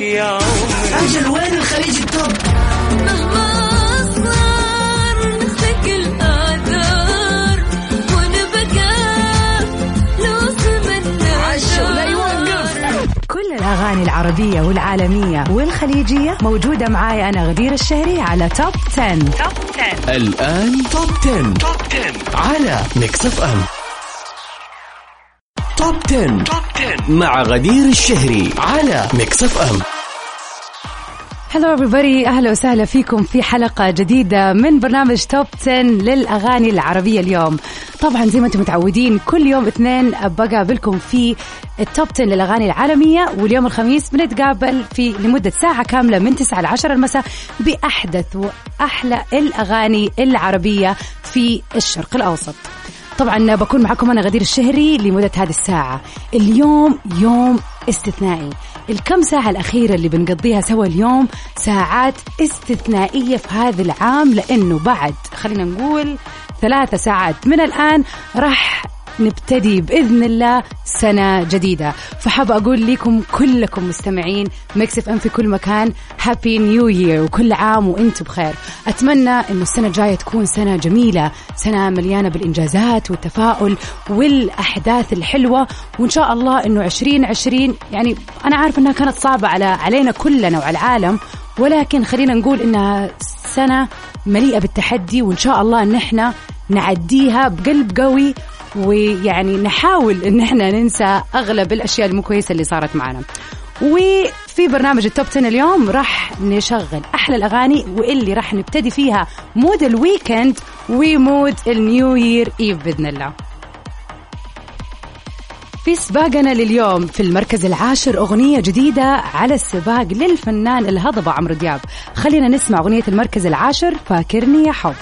يا عمري. أجل وين الخليج التوب. مهما الآثار ونبقى لو كل الأغاني العربية والعالمية والخليجية موجودة معاي أنا غدير الشهري على توب 10 توب 10 الآن توب 10 توب 10 على ميكس اف ام Top 10. Top 10 مع غدير الشهري على Mix FM hello everybody أهلا وسهلا فيكم في حلقة جديدة من برنامج Top 10 للأغاني العربية اليوم. طبعا زي ما أنتم متعودين كل يوم اثنين بقابلكم في ال Top 10 للأغاني العالمية واليوم الخميس بنتقابل في لمدة ساعة كاملة من 9 ل 10 المساء بأحدث وأحلى الأغاني العربية في الشرق الأوسط. طبعا بكون معكم أنا غدير الشهري لمدة هذه الساعة. اليوم يوم استثنائي. الكم ساعة الأخيرة اللي بنقضيها سوا اليوم ساعات استثنائية في هذا العام لأنه بعد خلينا نقول ثلاثة ساعات. من الآن راح نبتدي بإذن الله سنة جديدة. فحاب أقول لكم كلكم مستمعين Mix FM في كل مكان Happy New Year وكل عام وإنتم بخير. أتمنى إنه السنة الجاية تكون سنة جميلة سنة مليانة بالإنجازات والتفاؤل والأحداث الحلوة وإن شاء الله إنه 2020 يعني أنا عارف إنها كانت صعبة على علينا كلنا وعلى العالم ولكن خلينا نقول إنها سنة مليئة بالتحدي وإن شاء الله إن إحنا نعديها بقلب قوي ويعني نحاول إن إحنا ننسى أغلب الأشياء المو كويسه اللي صارت معنا. وفي برنامج التوب 10 اليوم راح نشغل أحلى الأغاني واللي راح نبتدي فيها mood ال weekend و mood ال New Year Eve بإذن الله. في سباقنا لليوم في المركز العاشر أغنية جديدة على السباق للفنان الهضبة عمرو دياب. خلينا نسمع أغنية المركز العاشر فاكرني يا حب.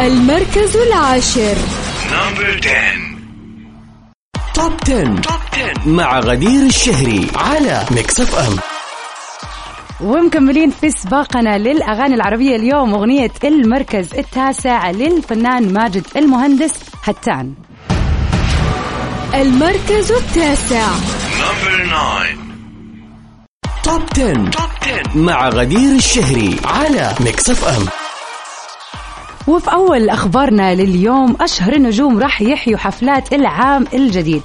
المركز العاشر. Number 10 Top 10. Top 10 مع غدير الشهري على Mix FM ومكملين في سباقنا للأغاني العربية اليوم أغنية المركز التاسع للفنان ماجد المهندس هتان المركز التاسع. Number 9 Top 10. Top 10 مع غدير الشهري على Mix FM وفي أول أخبارنا لليوم أشهر النجوم راح يحيوا حفلات العام الجديد.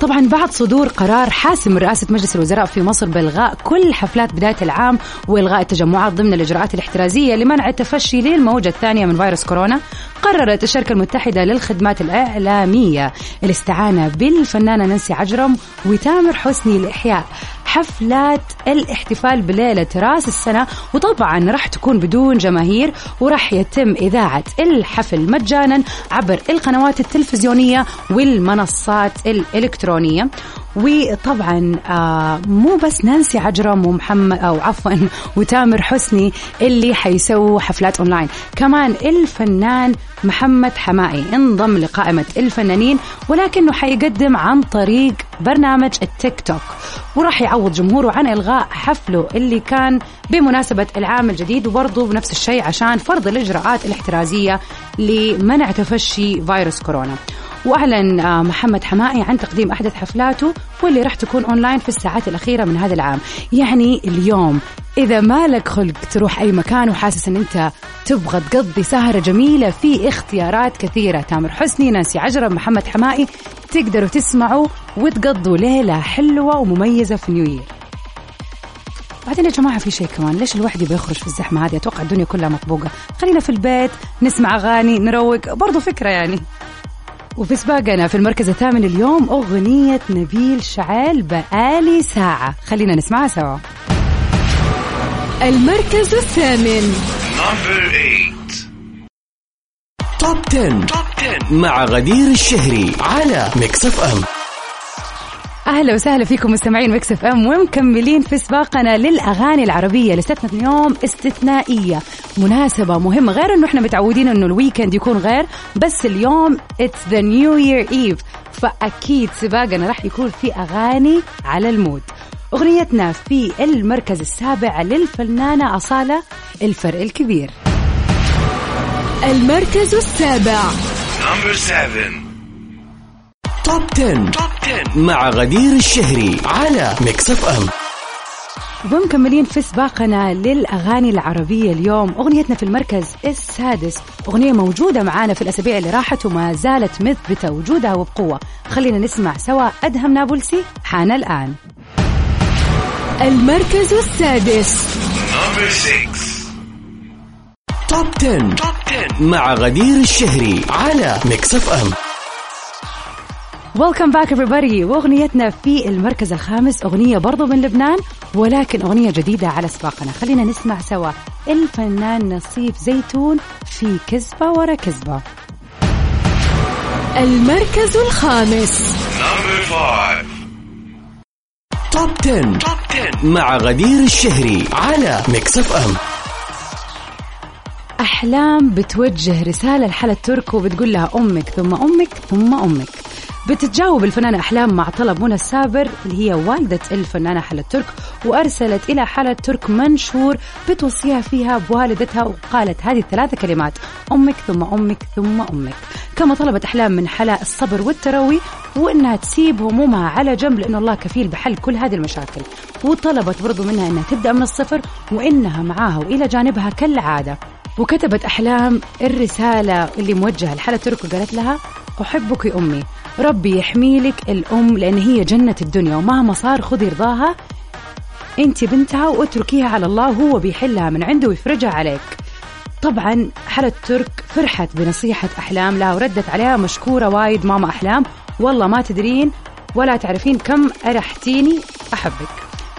طبعا بعد صدور قرار حاسم رئاسة مجلس الوزراء في مصر بإلغاء كل حفلات بداية العام وإلغاء التجمعات ضمن الإجراءات الاحترازية لمنع التفشي للموجة الثانية من فيروس كورونا قررت الشركة المتحدة للخدمات الإعلامية الاستعانة بالفنانة نانسي عجرم وتامر حسني لإحياء. حفلات الاحتفال بليلة راس السنة. وطبعا راح تكون بدون جماهير وراح يتم إذاعة الحفل مجانا عبر القنوات التلفزيونية والمنصات الإلكترونية. وطبعا آه مو بس نانسي عجرم ومحمد أو عفوا وتامر حسني اللي حيسووا حفلات أونلاين. كمان الفنان محمد حمائي انضم لقائمة الفنانين ولكنه حيقدم عن طريق برنامج التيك توك. وراح يعوض جمهوره عن إلغاء حفله اللي كان بمناسبة العام الجديد وبرضه بنفس الشيء عشان فرض الإجراءات الاحترازية لمنع تفشي فيروس كورونا. واعلن آه، محمد حمائي عن تقديم أحدث حفلاته واللي راح تكون أونلاين في الساعات الأخيرة من هذا العام. يعني اليوم إذا مالك خلق تروح أي مكان وحاسس إن أنت تبغى تقضي سهرة جميلة في اختيارات كثيرة. تامر حسني نانسي عجرم محمد حمائي تقدروا تسمعوا وتقضوا ليلة حلوة ومميزة في نيو يير. بعدين يا جماعة في شيء كمان. ليش الواحد يبغى يخرج في الزحمة هذه؟ أتوقع الدنيا كلها مطبوقة. خلينا في البيت نسمع أغاني نروق. برضو فكرة يعني. وفي سباقنا في المركز الثامن اليوم أغنية نبيل شعيل بقالي ساعة. خلينا نسمعها سوا. المركز الثامن. Top 10. Top 10 مع غدير الشهري على Mix FM أهلا وسهلا فيكم مستمعين Mix FM ومكملين في سباقنا للأغاني العربية لستنا اليوم استثنائية. مناسبة مهمة غير إنه إحنا متعودين إنه ال weekend يكون غير بس اليوم it's the New Year Eve فأكيد سباقنا راح يكون في أغاني على ال mood. أغنيتنا في المركز السابع للفنانة أصالة الفرق الكبير. المركز السابع. Number 7 Top 10. Top 10 مع غدير الشهري على Mix FM ومكملين في سباقنا للأغاني العربية اليوم أغنيتنا في المركز السادس أغنية موجودة معانا في الأسابيع اللي راحت وما زالت مثبتة وجودها وبقوة. خلينا نسمع سوا أدهم نابلسي حان الآن. المركز السادس. Top 10. Top 10 مع غدير الشهري على Mix FM Welcome back everybody. وأغنيتنا في المركز الخامس أغنية برضو من لبنان ولكن أغنية جديدة على سباقنا. خلينا نسمع سوا. الفنان نصيف زيتون في كذبة ورا كذبة. المركز الخامس. Top 10. Top 10 مع غدير الشهري على Mix FM أحلام بتوجه رسالة لحلا ترك وبتقول لها أمك ثم أمك ثم أمك. بتتجاوب الفنانة أحلام مع طلب منى السابر اللي هي والدة الفنانة حلا ترك وأرسلت إلى حلا ترك منشور بتوصيها فيها بوالدتها وقالت هذه الثلاثة كلمات أمك ثم أمك ثم أمك. كما طلبت أحلام من حلا الصبر والتروي وإنها تسيب همومها على جنب لأن الله كفيل بحل كل هذه المشاكل. وطلبت برضو منها إنها تبدأ من الصفر وإنها معاها وإلى جانبها كالعادة. وكتبت أحلام الرسالة اللي موجهة لحلا ترك وقالت لها أحبك يا أمي. ربي يحمي لك الأم لأن هي جنة الدنيا ومهما صار خذي رضاها أنت بنتها واتركيها على الله وهو بيحلها من عنده ويفرجها عليك. طبعا حلا ترك فرحت بنصيحة أحلام لها وردت عليها مشكورة وايد ماما أحلام. والله ما تدرين ولا تعرفين كم أرحتيني أحبك.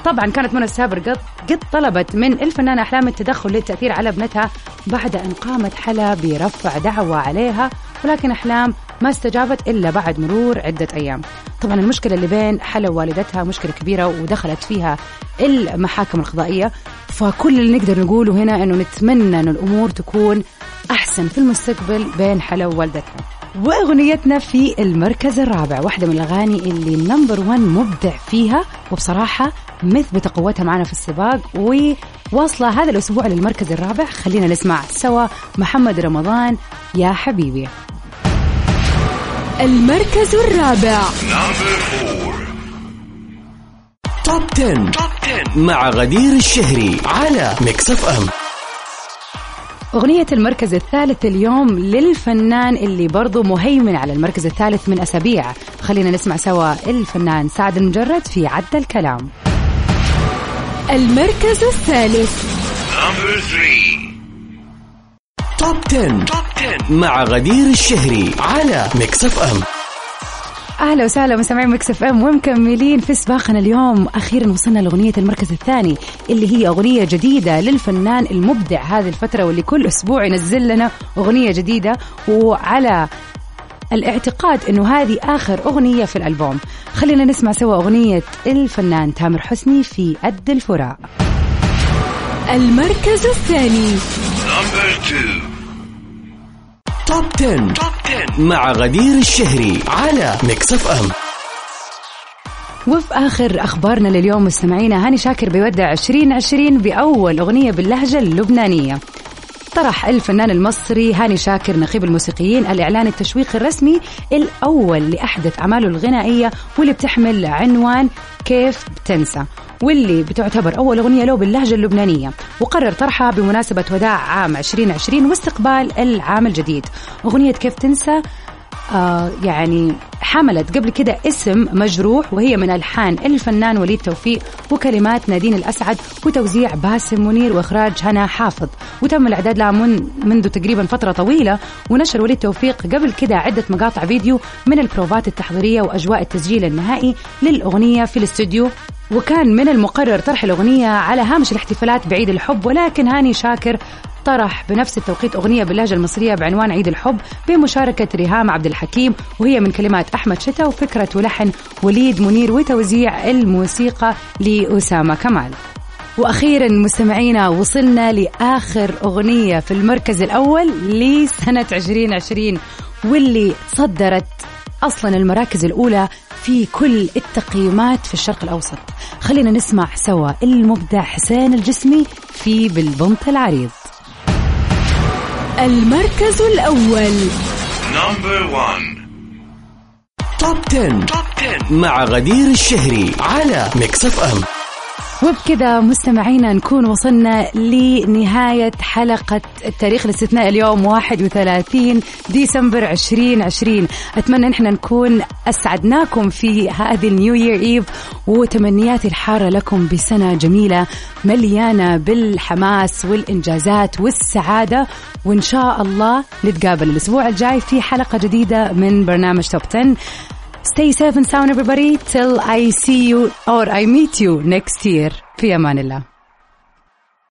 طبعا كانت منى السابر قد قد طلبت من الفنانة أحلام التدخل للتأثير على ابنتها بعد أن قامت حلا برفع دعوى عليها ولكن أحلام ما استجابت إلا بعد مرور عدة أيام. طبعا المشكلة اللي بين حلا ووالدتها مشكلة كبيرة ودخلت فيها المحاكم القضائية. فكل اللي نقدر نقوله هنا أنه نتمنى أن الأمور تكون أحسن في المستقبل بين حلا ووالدتها. وأغنيتنا في المركز الرابع واحدة من الأغاني اللي نمبر 1 مبدع فيها وبصراحة مثبتة قوتها معنا في السباق وواصلة هذا الأسبوع للمركز الرابع. خلينا نسمع سوا محمد رمضان يا حبيبي. المركز الرابع. Top 10. Top 10 مع غدير الشهري على Mix FM أغنية المركز الثالث اليوم للفنان اللي برضو مهيمن على المركز الثالث من أسابيع. خلينا نسمع سوا الفنان سعد لمجرد في عدى الكلام. المركز الثالث. Top 10. Top 10 مع غدير الشهري على Mix FM أهلا وسهلا مستمعين Mix FM ومكملين في سباقنا اليوم. أخيرا وصلنا لأغنية المركز الثاني اللي هي أغنية جديدة للفنان المبدع هذه الفترة واللي كل أسبوع ينزل لنا أغنية جديدة. وعلى الاعتقاد إنه هذه آخر أغنية في الألبوم. خلينا نسمع سوا أغنية الفنان تامر حسني في قد الفراق. المركز الثاني. Top 10. Top 10 مع غدير الشهري على Mix FM وفي آخر أخبارنا لليوم مستمعينا هاني شاكر بيودع 2020 بأول أغنية باللهجة اللبنانية طرح الفنان المصري هاني شاكر نقيب الموسيقيين الإعلان التشويقي الرسمي الأول لأحدث أعماله الغنائية واللي بتحمل عنوان كيف بتنسى واللي بتعتبر أول أغنية له باللهجة اللبنانية. وقرر طرحها بمناسبة وداع عام 2020 واستقبال العام الجديد. أغنية كيف تنسى آه يعني حملت قبل كده اسم مجروح وهي من ألحان الفنان وليد توفيق وكلمات نادين الأسعد وتوزيع باسم منير وإخراج هنا حافظ. وتم الإعداد لها من منذ تقريبا فترة طويلة ونشر وليد توفيق قبل كده عدة مقاطع فيديو من البروفات التحضيرية وأجواء التسجيل النهائي للأغنية في الاستوديو. وكان من المقرر طرح الأغنية على هامش الاحتفالات بعيد الحب ولكن هاني شاكر طرح بنفس التوقيت أغنية باللهجة المصرية بعنوان عيد الحب بمشاركة ريهام عبد الحكيم وهي من كلمات أحمد شتا وفكرة ولحن وليد منير وتوزيع الموسيقى لأسامة كمال. وأخيرا مستمعينا وصلنا لآخر أغنية في المركز الأول لسنة 2020 واللي تصدرت أصلا المراكز الأولى في كل التقييمات في الشرق الأوسط. خلينا نسمع سوا المبدع حسين الجسمي في بالبنط العريض. المركز الأول. Number 1 Top 10. Top 10 مع غدير الشهري على Mix FM وبكذا مستمعينا نكون وصلنا لنهاية حلقة التاريخ الاستثنائي اليوم 31 ديسمبر 2020 أتمنى نحن نكون أسعدناكم في هذه النيو يير إيف وتمنياتي الحارة لكم بسنة جميلة مليانة بالحماس والإنجازات والسعادة. وإن شاء الله نتقابل الأسبوع الجاي في حلقة جديدة من برنامج توب 10 Stay safe and sound everybody till I see you or I meet you next year. في أمان الله.